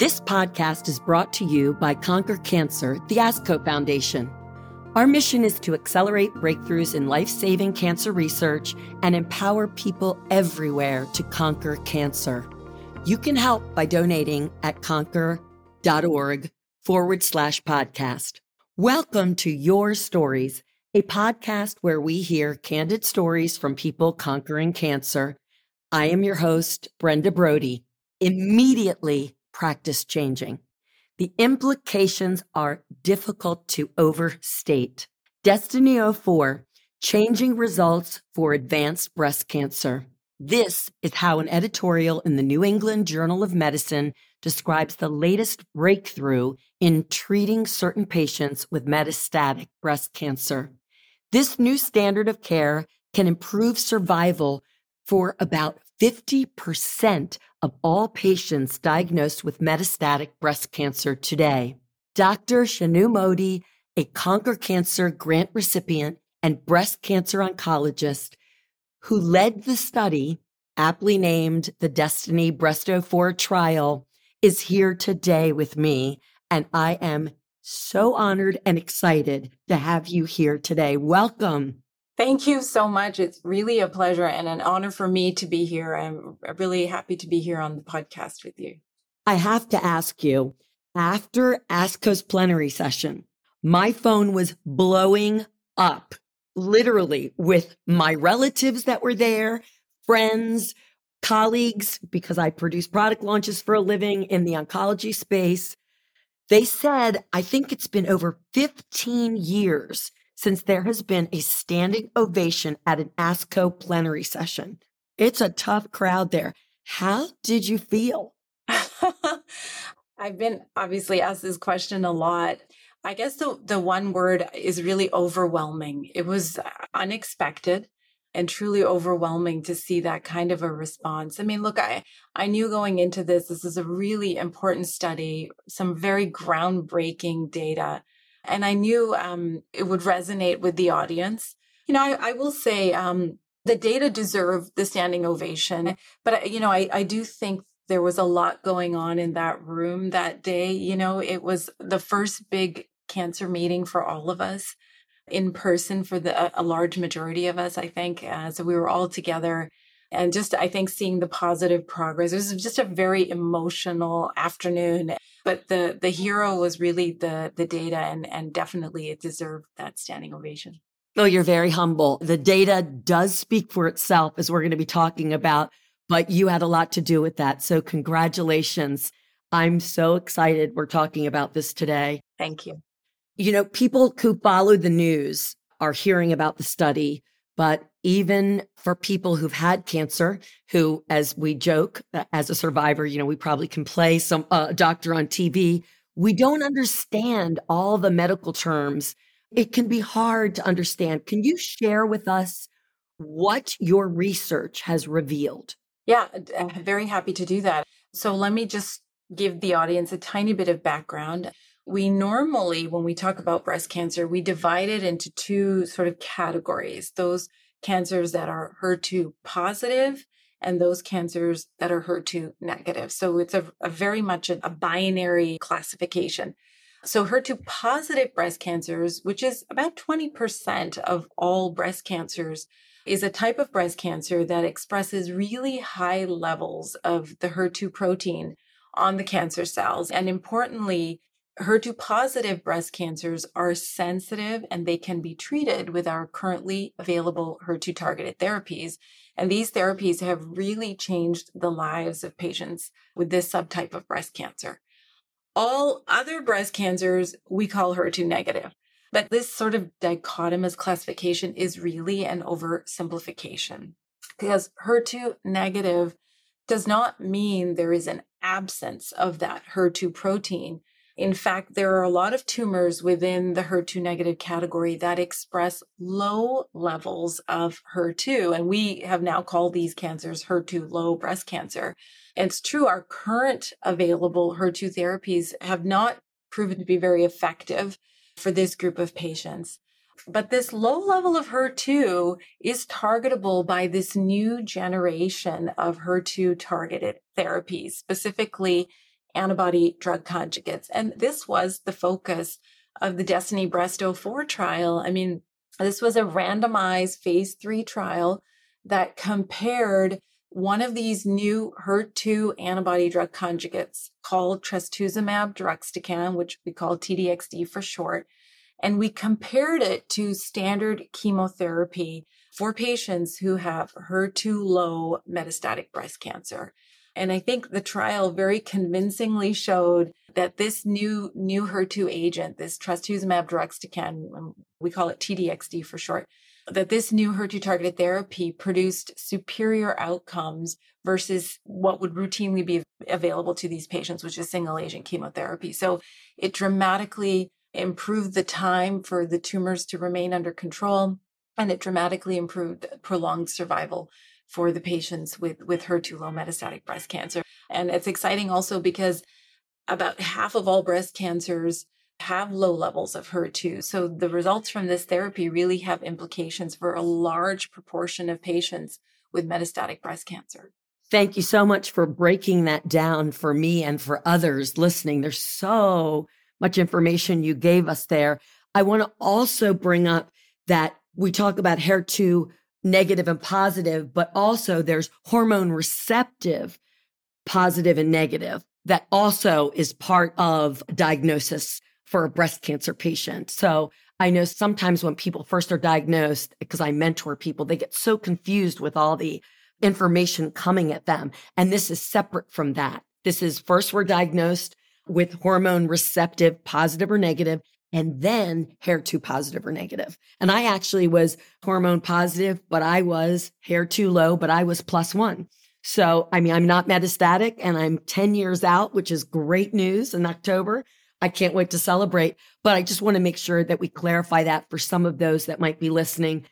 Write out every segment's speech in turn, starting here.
This podcast is brought to you by Conquer Cancer, the ASCO Foundation. Our mission is to accelerate breakthroughs in life saving cancer research and empower people everywhere to conquer cancer. You can help by donating at conquer.org forward slash podcast. Welcome to Your Stories, a podcast where we hear candid stories from people conquering cancer. I am your host, Brenda Brody. Immediately practice changing. The implications are difficult to overstate. Destiny 04 Changing Results for Advanced Breast Cancer. This is how an editorial in the New England Journal of Medicine describes the latest breakthrough in treating certain patients with metastatic breast cancer. This new standard of care can improve survival for about 50% of all patients diagnosed with metastatic breast cancer today. Dr. Shanu Modi, a Conquer Cancer grant recipient and breast cancer oncologist who led the study, aptly named the Destiny Breast 04 trial, is here today with me. And I am so honored and excited to have you here today. Welcome. Thank you so much. It's really a pleasure and an honor for me to be here. I'm really happy to be here on the podcast with you. I have to ask you after ASCO's plenary session, my phone was blowing up literally with my relatives that were there, friends, colleagues, because I produce product launches for a living in the oncology space. They said, I think it's been over 15 years since there has been a standing ovation at an ASCO plenary session. It's a tough crowd there. How did you feel? I've been obviously asked this question a lot. I guess the, the one word is really overwhelming. It was unexpected and truly overwhelming to see that kind of a response. I mean, look, I, I knew going into this, this is a really important study, some very groundbreaking data and I knew um, it would resonate with the audience. You know, I, I will say um, the data deserve the standing ovation, but you know, I, I do think there was a lot going on in that room that day. You know, it was the first big cancer meeting for all of us in person for the a large majority of us. I think uh, so. We were all together and just I think seeing the positive progress. It was just a very emotional afternoon. But the the hero was really the the data and and definitely it deserved that standing ovation. Oh, you're very humble. The data does speak for itself as we're going to be talking about, but you had a lot to do with that. So congratulations. I'm so excited we're talking about this today. Thank you. You know, people who follow the news are hearing about the study, but even for people who've had cancer, who, as we joke, uh, as a survivor, you know, we probably can play some uh, doctor on TV. We don't understand all the medical terms. It can be hard to understand. Can you share with us what your research has revealed? Yeah, I'm very happy to do that. So let me just give the audience a tiny bit of background. We normally, when we talk about breast cancer, we divide it into two sort of categories those cancers that are HER2 positive and those cancers that are HER2 negative. So it's a, a very much a, a binary classification. So HER2 positive breast cancers, which is about 20% of all breast cancers, is a type of breast cancer that expresses really high levels of the HER2 protein on the cancer cells. And importantly, HER2 positive breast cancers are sensitive and they can be treated with our currently available HER2 targeted therapies. And these therapies have really changed the lives of patients with this subtype of breast cancer. All other breast cancers we call HER2 negative. But this sort of dichotomous classification is really an oversimplification because HER2 negative does not mean there is an absence of that HER2 protein. In fact, there are a lot of tumors within the HER2 negative category that express low levels of HER2. And we have now called these cancers HER2 low breast cancer. And it's true, our current available HER2 therapies have not proven to be very effective for this group of patients. But this low level of HER2 is targetable by this new generation of HER2 targeted therapies, specifically antibody drug conjugates. And this was the focus of the Destiny Breast 04 trial. I mean, this was a randomized phase three trial that compared one of these new HER2 antibody drug conjugates called trastuzumab deruxtecan, which we call TDXD for short. And we compared it to standard chemotherapy for patients who have HER2 low metastatic breast cancer. And I think the trial very convincingly showed that this new, new HER2 agent, this trastuzumab deruxtecan, we call it TDXD for short, that this new HER2 targeted therapy produced superior outcomes versus what would routinely be available to these patients, which is single agent chemotherapy. So it dramatically improved the time for the tumors to remain under control and it dramatically improved prolonged survival for the patients with, with HER2 low metastatic breast cancer. And it's exciting also because about half of all breast cancers have low levels of HER2. So the results from this therapy really have implications for a large proportion of patients with metastatic breast cancer. Thank you so much for breaking that down for me and for others listening. There's so much information you gave us there. I want to also bring up that we talk about HER2 negative and positive, but also there's hormone receptive positive and negative that also is part of diagnosis for a breast cancer patient. So I know sometimes when people first are diagnosed, because I mentor people, they get so confused with all the information coming at them. And this is separate from that. This is first we're diagnosed with hormone receptive, positive or negative, and then HER2 positive or negative. And I actually was hormone positive, but I was HER2 low, but I was plus one. So, I mean, I'm not metastatic and I'm 10 years out, which is great news in October. I can't wait to celebrate. But I just want to make sure that we clarify that for some of those that might be listening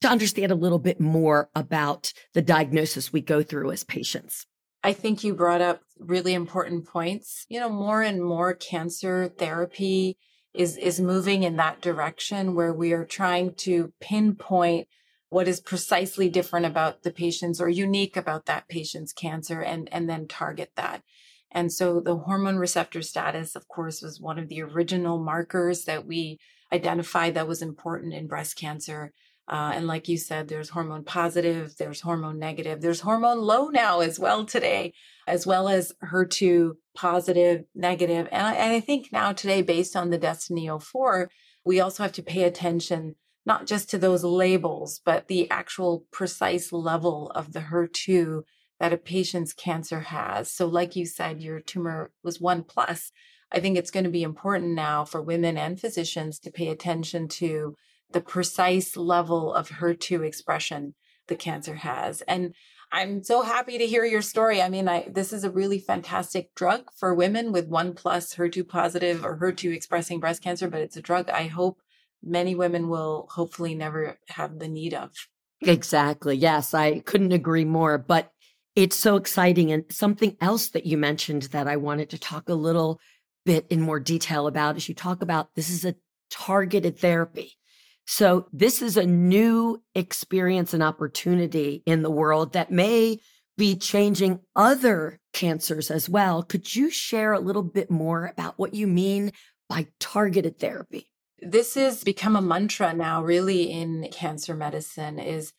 to understand a little bit more about the diagnosis we go through as patients. I think you brought up really important points. You know, more and more cancer therapy is, is moving in that direction where we are trying to pinpoint what is precisely different about the patient's or unique about that patient's cancer and, and then target that. And so the hormone receptor status, of course, was one of the original markers that we identified that was important in breast cancer. Uh, and like you said, there's hormone positive, there's hormone negative, there's hormone low now as well today, as well as HER2 positive, negative. And I, and I think now today, based on the Destiny 04, we also have to pay attention not just to those labels, but the actual precise level of the HER2 that a patient's cancer has. So, like you said, your tumor was one plus. I think it's going to be important now for women and physicians to pay attention to the precise level of HER2 expression the cancer has. And I'm so happy to hear your story. I mean, I, this is a really fantastic drug for women with one plus HER2 positive or HER2 expressing breast cancer, but it's a drug I hope many women will hopefully never have the need of. Exactly. Yes, I couldn't agree more. But it's so exciting. And something else that you mentioned that I wanted to talk a little bit in more detail about is you talk about this is a targeted therapy. So this is a new experience and opportunity in the world that may be changing other cancers as well. Could you share a little bit more about what you mean by targeted therapy? This has become a mantra now really in cancer medicine is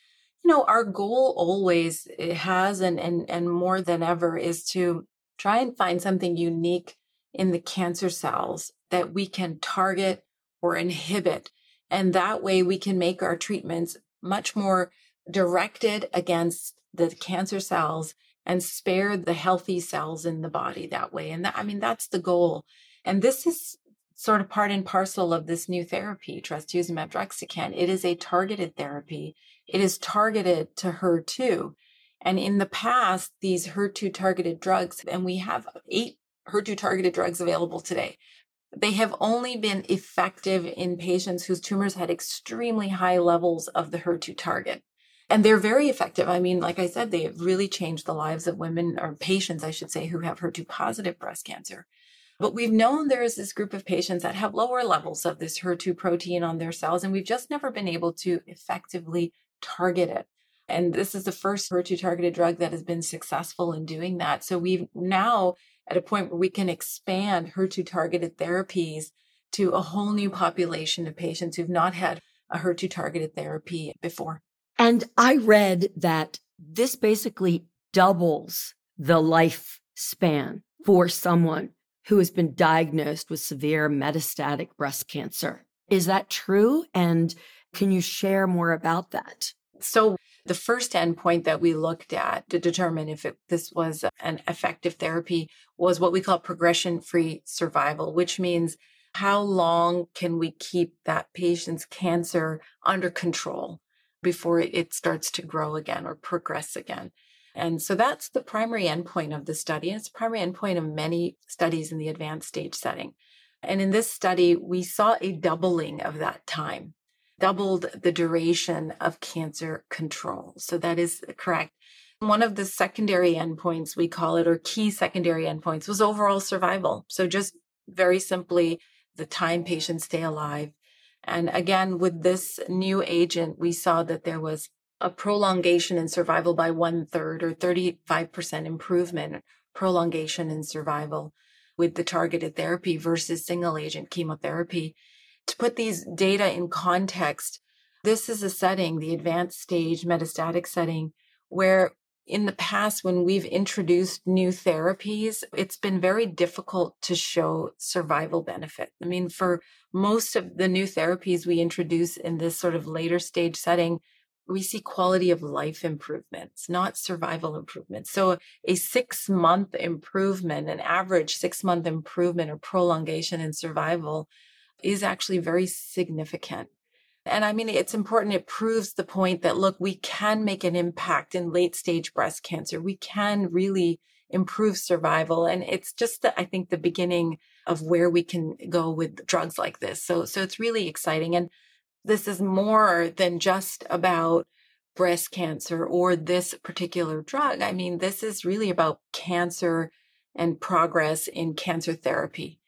you know, our goal always has and, and, and more than ever is to try and find something unique in the cancer cells that we can target or inhibit. And that way we can make our treatments much more directed against the cancer cells and spare the healthy cells in the body that way. And that, I mean, that's the goal. And this is sort of part and parcel of this new therapy, trastuzumab deruxtecan. It is a targeted therapy it is targeted to HER2. And in the past, these HER2 targeted drugs, and we have eight HER2 targeted drugs available today, they have only been effective in patients whose tumors had extremely high levels of the HER2 target. And they're very effective. I mean, like I said, they have really changed the lives of women or patients, I should say, who have HER2 positive breast cancer. But we've known there is this group of patients that have lower levels of this HER2 protein on their cells, and we've just never been able to effectively target it. And this is the first HER2 targeted drug that has been successful in doing that. So we've now at a point where we can expand HER2 targeted therapies to a whole new population of patients who've not had a HER2 targeted therapy before. And I read that this basically doubles the lifespan for someone who has been diagnosed with severe metastatic breast cancer. Is that true? And can you share more about that? So, the first endpoint that we looked at to determine if it, this was an effective therapy was what we call progression free survival, which means how long can we keep that patient's cancer under control before it starts to grow again or progress again. And so that's the primary endpoint of the study. And it's the primary endpoint of many studies in the advanced stage setting. And in this study, we saw a doubling of that time, doubled the duration of cancer control. So that is correct. One of the secondary endpoints, we call it, or key secondary endpoints, was overall survival. So just very simply, the time patients stay alive. And again, with this new agent, we saw that there was a prolongation in survival by one third or 35% improvement, prolongation in survival with the targeted therapy versus single agent chemotherapy. To put these data in context, this is a setting, the advanced stage metastatic setting, where in the past, when we've introduced new therapies, it's been very difficult to show survival benefit. I mean, for most of the new therapies we introduce in this sort of later stage setting, we see quality of life improvements, not survival improvements. So a six month improvement, an average six month improvement or prolongation in survival is actually very significant. And I mean, it's important. It proves the point that look, we can make an impact in late stage breast cancer. We can really improve survival. And it's just, the, I think, the beginning of where we can go with drugs like this. So, so it's really exciting. And this is more than just about breast cancer or this particular drug. I mean, this is really about cancer and progress in cancer therapy.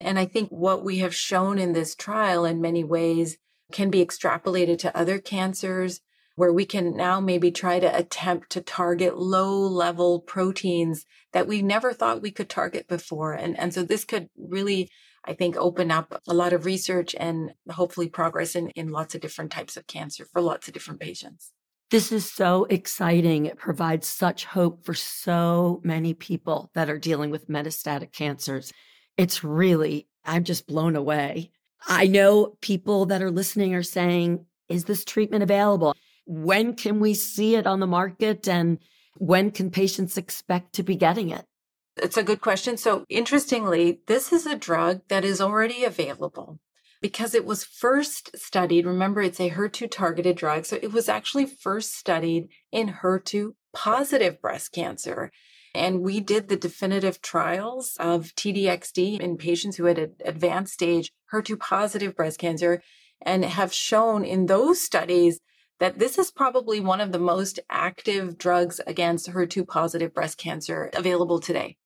And I think what we have shown in this trial in many ways can be extrapolated to other cancers where we can now maybe try to attempt to target low level proteins that we never thought we could target before. And, and so this could really I think, open up a lot of research and hopefully progress in, in lots of different types of cancer for lots of different patients. This is so exciting. It provides such hope for so many people that are dealing with metastatic cancers. It's really, I'm just blown away. I know people that are listening are saying, is this treatment available? When can we see it on the market? And when can patients expect to be getting it? It's a good question. So, interestingly, this is a drug that is already available because it was first studied. Remember, it's a HER2 targeted drug. So, it was actually first studied in HER2 positive breast cancer. And we did the definitive trials of TDXD in patients who had advanced stage HER2 positive breast cancer and have shown in those studies that this is probably one of the most active drugs against HER2 positive breast cancer available today.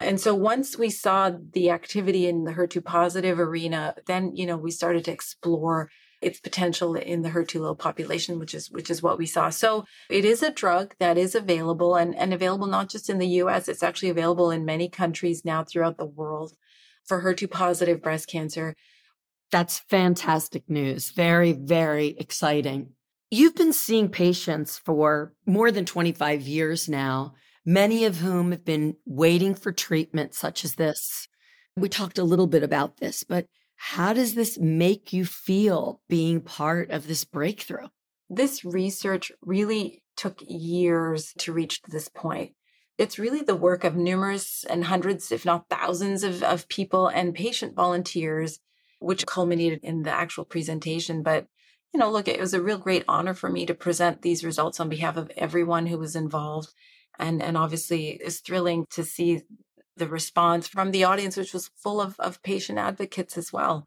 And so once we saw the activity in the HER2 positive arena, then, you know, we started to explore its potential in the HER2 low population, which is which is what we saw. So it is a drug that is available and, and available not just in the US, it's actually available in many countries now throughout the world for HER2 positive breast cancer. That's fantastic news. Very, very exciting. You've been seeing patients for more than 25 years now many of whom have been waiting for treatment such as this. We talked a little bit about this, but how does this make you feel being part of this breakthrough? This research really took years to reach this point. It's really the work of numerous and hundreds, if not thousands, of, of people and patient volunteers, which culminated in the actual presentation. But, you know, look, it was a real great honor for me to present these results on behalf of everyone who was involved and and obviously it's thrilling to see the response from the audience which was full of, of patient advocates as well.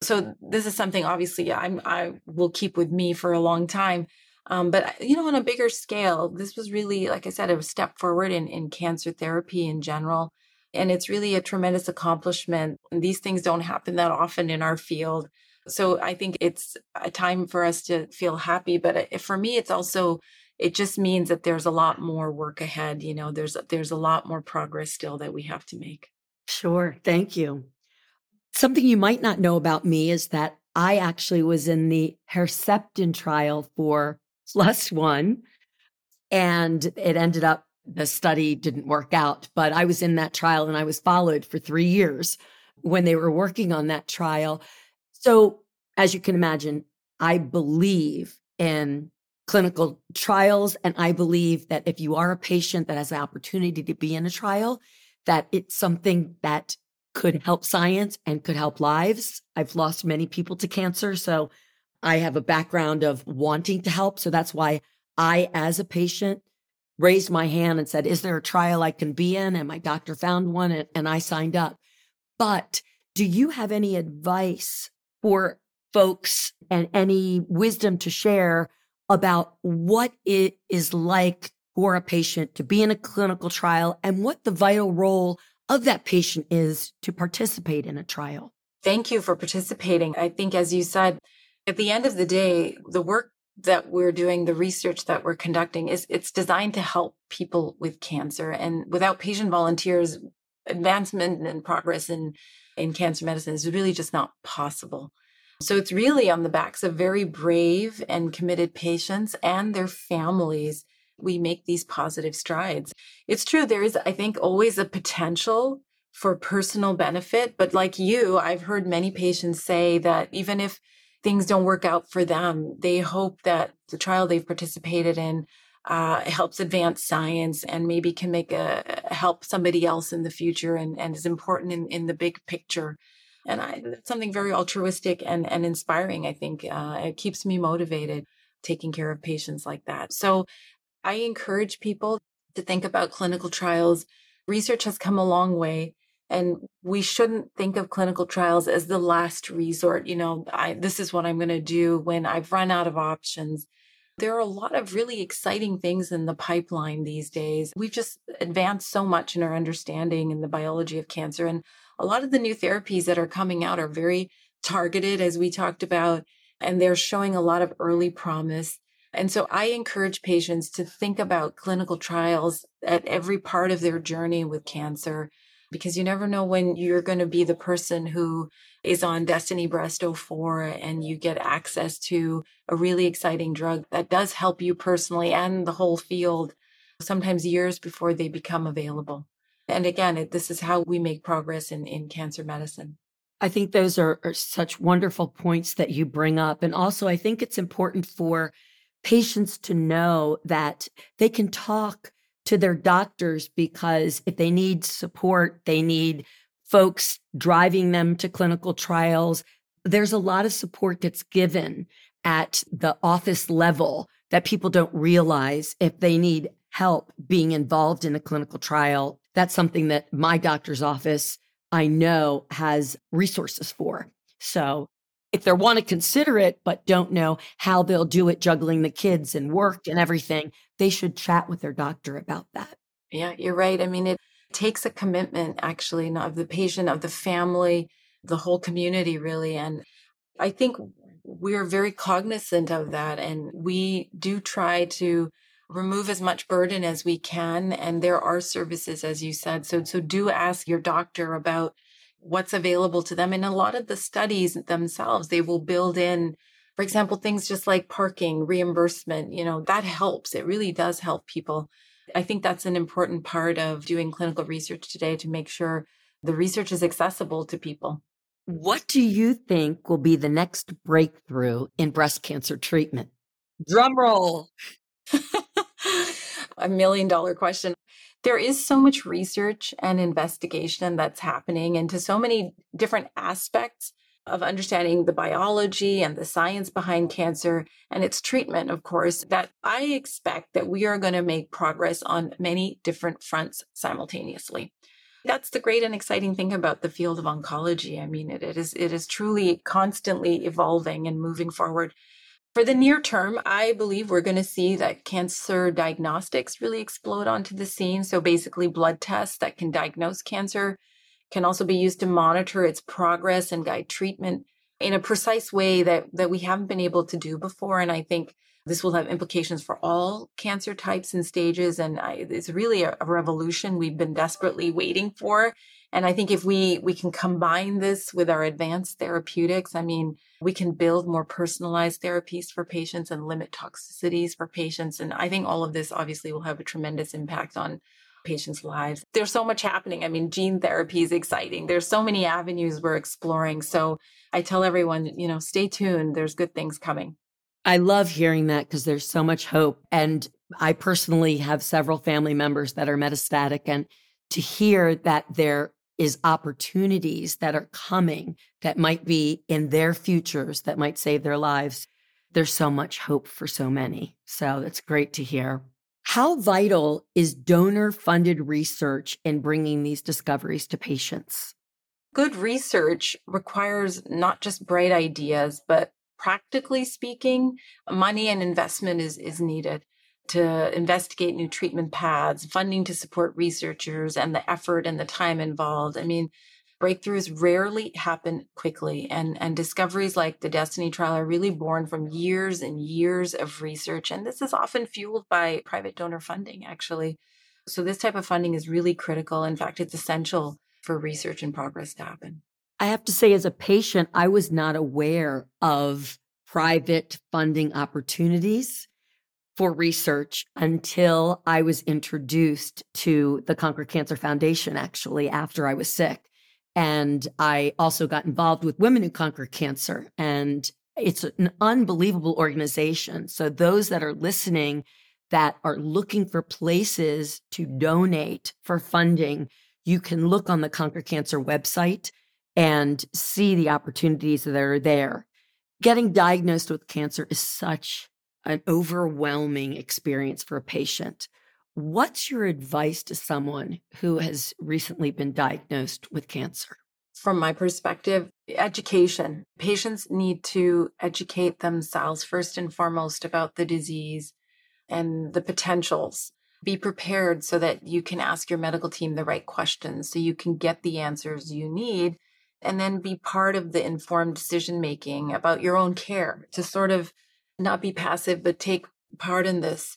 So this is something obviously i'm i will keep with me for a long time. Um, but you know on a bigger scale this was really like i said a step forward in, in cancer therapy in general. And it's really a tremendous accomplishment. These things don't happen that often in our field. So i think it's a time for us to feel happy. But uh, for me it's also it just means that there's a lot more work ahead. You know, there's there's a lot more progress still that we have to make. Sure. Thank you. Something you might not know about me is that I actually was in the Herceptin trial for plus one, and it ended up the study didn't work out, but I was in that trial and I was followed for three years when they were working on that trial. So, as you can imagine, I believe in clinical trials. And I believe that if you are a patient that has the opportunity to be in a trial, that it's something that could help science and could help lives. I've lost many people to cancer. So I have a background of wanting to help. So that's why I, as a patient, raised my hand and said, Is there a trial I can be in? And my doctor found one and, and I signed up. But do you have any advice for folks and any wisdom to share about what it is like for a patient to be in a clinical trial and what the vital role of that patient is to participate in a trial. Thank you for participating. I think, as you said, at the end of the day, the work that we're doing, the research that we're conducting is it's designed to help people with cancer. And without patient volunteers, advancement and progress in, in cancer medicine is really just not possible. So it's really on the backs of very brave and committed patients and their families. We make these positive strides. It's true, there is, I think, always a potential for personal benefit. But like you, I've heard many patients say that even if things don't work out for them, they hope that the trial they've participated in uh, helps advance science and maybe can make a help somebody else in the future and, and is important in, in the big picture. And I, that's something very altruistic and, and inspiring. I think uh, it keeps me motivated taking care of patients like that. So I encourage people to think about clinical trials. Research has come a long way and we shouldn't think of clinical trials as the last resort. You know, I, this is what I'm going to do when I've run out of options. There are a lot of really exciting things in the pipeline these days. We've just advanced so much in our understanding in the biology of cancer. And a lot of the new therapies that are coming out are very targeted, as we talked about, and they're showing a lot of early promise. And so I encourage patients to think about clinical trials at every part of their journey with cancer because you never know when you're going to be the person who is on Destiny Breast 04 and you get access to a really exciting drug that does help you personally and the whole field, sometimes years before they become available. And again, it, this is how we make progress in, in cancer medicine. I think those are, are such wonderful points that you bring up. And also, I think it's important for patients to know that they can talk to their doctors because if they need support, they need folks driving them to clinical trials. There's a lot of support that's given at the office level that people don't realize if they need help being involved in a clinical trial that's something that my doctor's office I know has resources for. So if they want to consider it, but don't know how they'll do it, juggling the kids and work and everything, they should chat with their doctor about that. Yeah, you're right. I mean, it takes a commitment actually of the patient, of the family, the whole community, really. And I think we're very cognizant of that. And we do try to remove as much burden as we can. And there are services, as you said. So, so do ask your doctor about what's available to them. In a lot of the studies themselves, they will build in, for example, things just like parking, reimbursement, you know, that helps. It really does help people. I think that's an important part of doing clinical research today to make sure the research is accessible to people. What do you think will be the next breakthrough in breast cancer treatment? Drum roll. a million dollar question. There is so much research and investigation that's happening into so many different aspects of understanding the biology and the science behind cancer and its treatment, of course, that I expect that we are going to make progress on many different fronts simultaneously. That's the great and exciting thing about the field of oncology. I mean, it, it is it is truly constantly evolving and moving forward. For the near term, I believe we're going to see that cancer diagnostics really explode onto the scene. So basically, blood tests that can diagnose cancer can also be used to monitor its progress and guide treatment in a precise way that, that we haven't been able to do before. And I think This will have implications for all cancer types and stages. And I, it's really a, a revolution we've been desperately waiting for. And I think if we, we can combine this with our advanced therapeutics, I mean, we can build more personalized therapies for patients and limit toxicities for patients. And I think all of this obviously will have a tremendous impact on patients' lives. There's so much happening. I mean, gene therapy is exciting. There's so many avenues we're exploring. So I tell everyone, you know, stay tuned. There's good things coming. I love hearing that because there's so much hope. And I personally have several family members that are metastatic. And to hear that there is opportunities that are coming that might be in their futures that might save their lives. There's so much hope for so many. So that's great to hear. How vital is donor funded research in bringing these discoveries to patients? Good research requires not just bright ideas, but practically speaking, money and investment is, is needed to investigate new treatment paths, funding to support researchers, and the effort and the time involved. I mean, breakthroughs rarely happen quickly and and discoveries like the destiny trial are really born from years and years of research and this is often fueled by private donor funding actually. So this type of funding is really critical. In fact it's essential for research and progress to happen. I have to say as a patient i was not aware of private funding opportunities for research until I was introduced to the Conquer Cancer Foundation, actually, after I was sick. And I also got involved with Women Who Conquer Cancer. And it's an unbelievable organization. So, those that are listening that are looking for places to donate for funding, you can look on the Conquer Cancer website and see the opportunities that are there. Getting diagnosed with cancer is such an overwhelming experience for a patient. What's your advice to someone who has recently been diagnosed with cancer? From my perspective, education. Patients need to educate themselves first and foremost about the disease and the potentials. Be prepared so that you can ask your medical team the right questions so you can get the answers you need and then be part of the informed decision making about your own care to sort of not be passive, but take part in this.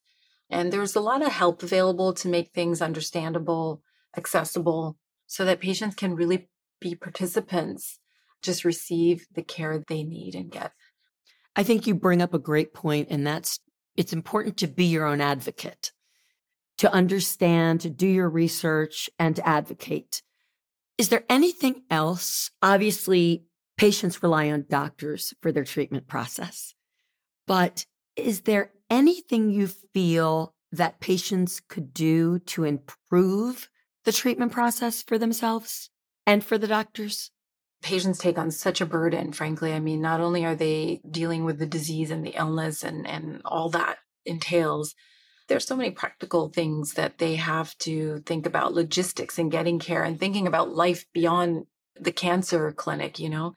And there's a lot of help available to make things understandable, accessible, so that patients can really be participants, just receive the care they need and get. I think you bring up a great point, and that's it's important to be your own advocate, to understand, to do your research, and to advocate. Is there anything else? Obviously, patients rely on doctors for their treatment process. But is there anything you feel that patients could do to improve the treatment process for themselves and for the doctors? Patients take on such a burden, frankly. I mean, not only are they dealing with the disease and the illness and, and all that entails, there's so many practical things that they have to think about logistics and getting care and thinking about life beyond the cancer clinic, you know?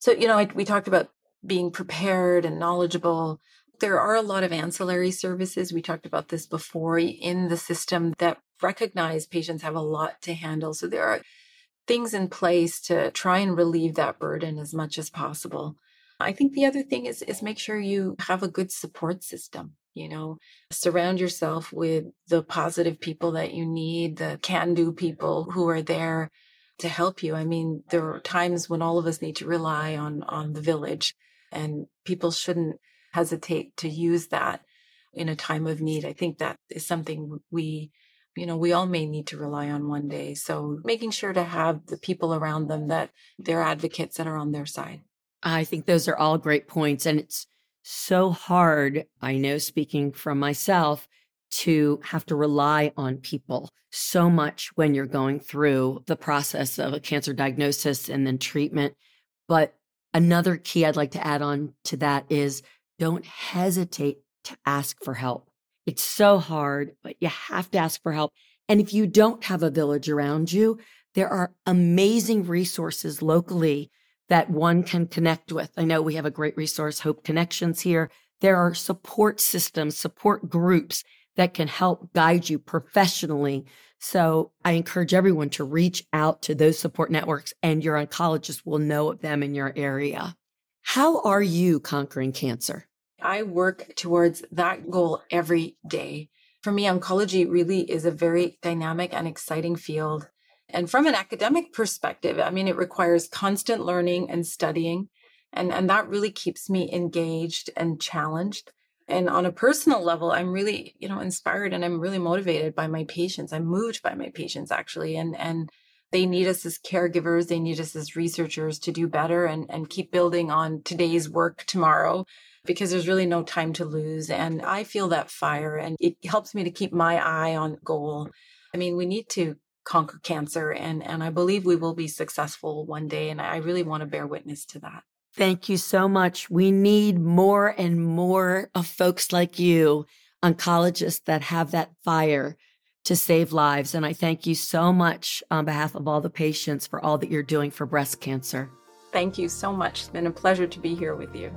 So, you know, I, we talked about being prepared and knowledgeable. There are a lot of ancillary services. We talked about this before in the system that recognize patients have a lot to handle. So there are things in place to try and relieve that burden as much as possible. I think the other thing is is make sure you have a good support system. You know, surround yourself with the positive people that you need, the can do people who are there to help you. I mean, there are times when all of us need to rely on on the village and people shouldn't hesitate to use that in a time of need. I think that is something we, you know, we all may need to rely on one day. So making sure to have the people around them that they're advocates that are on their side. I think those are all great points. And it's so hard, I know, speaking from myself, to have to rely on people so much when you're going through the process of a cancer diagnosis and then treatment. But Another key I'd like to add on to that is don't hesitate to ask for help. It's so hard, but you have to ask for help. And if you don't have a village around you, there are amazing resources locally that one can connect with. I know we have a great resource, Hope Connections here. There are support systems, support groups that can help guide you professionally so I encourage everyone to reach out to those support networks and your oncologist will know of them in your area. How are you conquering cancer? I work towards that goal every day. For me, oncology really is a very dynamic and exciting field. And from an academic perspective, I mean, it requires constant learning and studying. And, and that really keeps me engaged and challenged. And on a personal level, I'm really, you know, inspired and I'm really motivated by my patients. I'm moved by my patients actually. And, and they need us as caregivers. They need us as researchers to do better and, and keep building on today's work tomorrow because there's really no time to lose. And I feel that fire and it helps me to keep my eye on goal. I mean, we need to conquer cancer and, and I believe we will be successful one day. And I really want to bear witness to that. Thank you so much. We need more and more of folks like you, oncologists that have that fire to save lives. And I thank you so much on behalf of all the patients for all that you're doing for breast cancer. Thank you so much. It's been a pleasure to be here with you.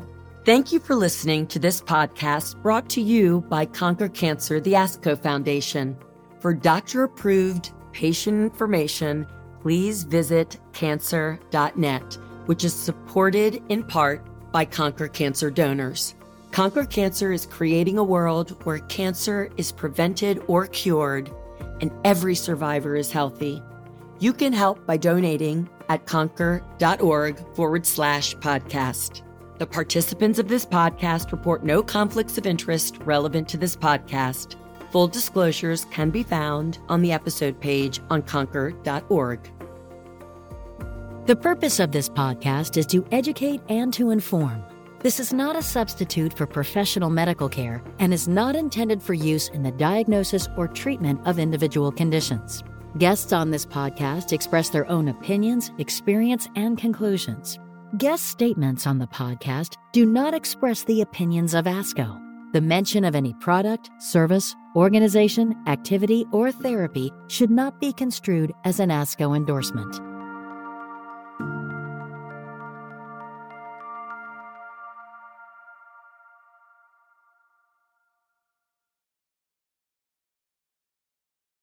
Thank you for listening to this podcast brought to you by Conquer Cancer, the ASCO Foundation. For doctor approved patient information, please visit cancer.net which is supported in part by Conquer Cancer donors. Conquer Cancer is creating a world where cancer is prevented or cured and every survivor is healthy. You can help by donating at conquer.org forward slash podcast. The participants of this podcast report no conflicts of interest relevant to this podcast. Full disclosures can be found on the episode page on conquer.org. The purpose of this podcast is to educate and to inform. This is not a substitute for professional medical care and is not intended for use in the diagnosis or treatment of individual conditions. Guests on this podcast express their own opinions, experience, and conclusions. Guest statements on the podcast do not express the opinions of ASCO. The mention of any product, service, organization, activity, or therapy should not be construed as an ASCO endorsement.